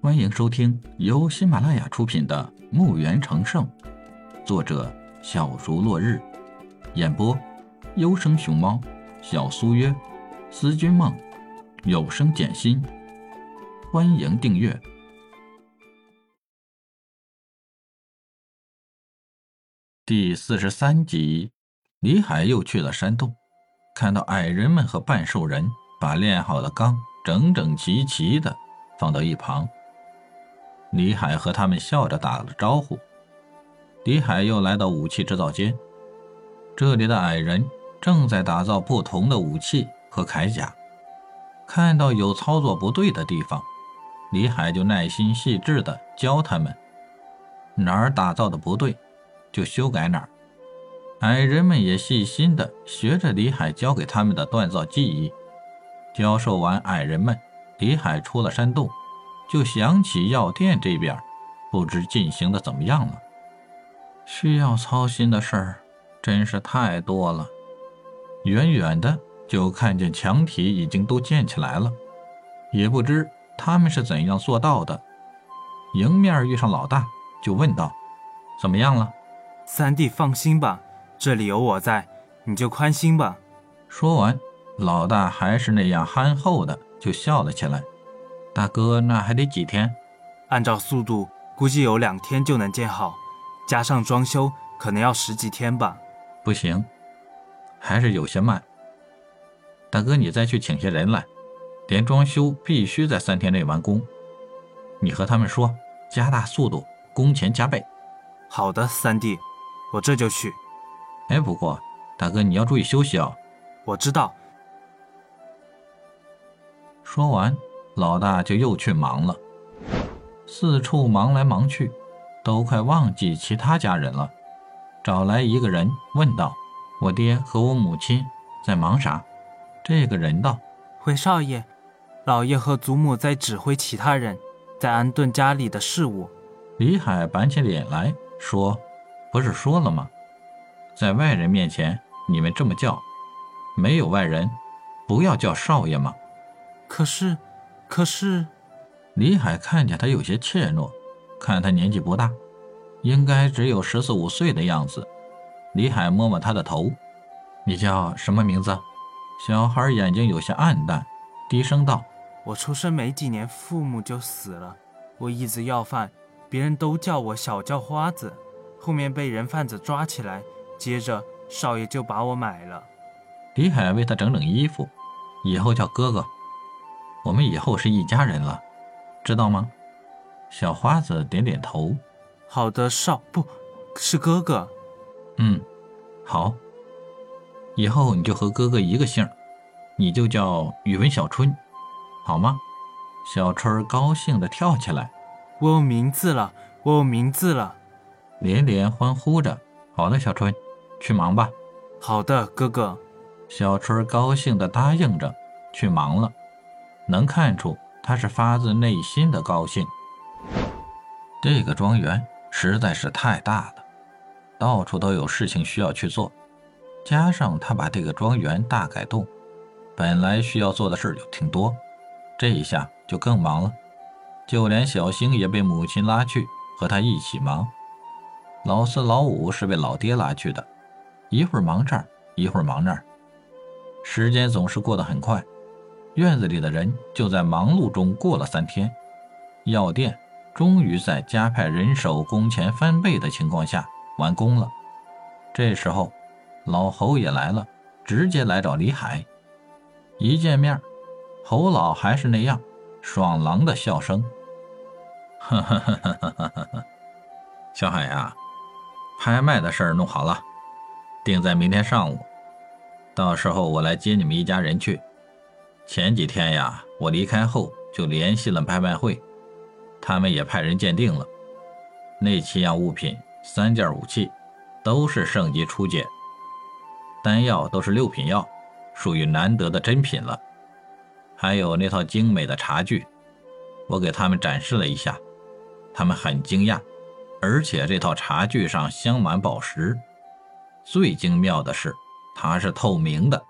欢迎收听由喜马拉雅出品的《墓园成圣》，作者小竹落日，演播优生熊猫、小苏约、思君梦、有声简心。欢迎订阅第四十三集。李海又去了山洞，看到矮人们和半兽人把炼好的钢整整齐齐的放到一旁。李海和他们笑着打了招呼。李海又来到武器制造间，这里的矮人正在打造不同的武器和铠甲。看到有操作不对的地方，李海就耐心细致的教他们，哪儿打造的不对，就修改哪儿。矮人们也细心的学着李海教给他们的锻造技艺。教授完矮人们，李海出了山洞。就想起药店这边，不知进行的怎么样了。需要操心的事儿真是太多了。远远的就看见墙体已经都建起来了，也不知他们是怎样做到的。迎面遇上老大，就问道：“怎么样了？”三弟放心吧，这里有我在，你就宽心吧。说完，老大还是那样憨厚的，就笑了起来。大哥，那还得几天？按照速度，估计有两天就能建好，加上装修，可能要十几天吧。不行，还是有些慢。大哥，你再去请些人来，连装修必须在三天内完工。你和他们说，加大速度，工钱加倍。好的，三弟，我这就去。哎，不过，大哥你要注意休息哦。我知道。说完。老大就又去忙了，四处忙来忙去，都快忘记其他家人了。找来一个人问道：“我爹和我母亲在忙啥？”这个人道：“回少爷，老爷和祖母在指挥其他人，在安顿家里的事务。”李海板起脸来说：“不是说了吗？在外人面前你们这么叫，没有外人，不要叫少爷吗？”可是。可是，李海看见他有些怯懦，看他年纪不大，应该只有十四五岁的样子。李海摸摸他的头：“你叫什么名字？”小孩眼睛有些暗淡，低声道：“我出生没几年，父母就死了。我一直要饭，别人都叫我小叫花子。后面被人贩子抓起来，接着少爷就把我买了。”李海为他整整衣服，以后叫哥哥。我们以后是一家人了，知道吗？小花子点点头。好的，少不是哥哥。嗯，好。以后你就和哥哥一个姓，你就叫宇文小春，好吗？小春高兴地跳起来。我有名字了，我有名字了，连连欢呼着。好的，小春，去忙吧。好的，哥哥。小春高兴地答应着，去忙了。能看出他是发自内心的高兴。这个庄园实在是太大了，到处都有事情需要去做，加上他把这个庄园大改动，本来需要做的事就挺多，这一下就更忙了。就连小星也被母亲拉去和他一起忙，老四、老五是被老爹拉去的，一会儿忙这儿，一会儿忙那儿，时间总是过得很快。院子里的人就在忙碌中过了三天，药店终于在加派人手、工钱翻倍的情况下完工了。这时候，老侯也来了，直接来找李海。一见面，侯老还是那样爽朗的笑声：“哈哈哈哈哈哈！小海呀，拍卖的事儿弄好了，定在明天上午，到时候我来接你们一家人去。”前几天呀，我离开后就联系了拍卖会，他们也派人鉴定了，那七样物品、三件武器，都是圣级初阶，丹药都是六品药，属于难得的珍品了。还有那套精美的茶具，我给他们展示了一下，他们很惊讶，而且这套茶具上镶满宝石，最精妙的是，它是透明的。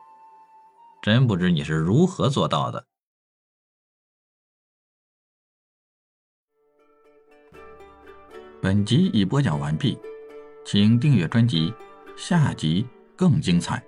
真不知你是如何做到的。本集已播讲完毕请订阅专辑下集更精彩。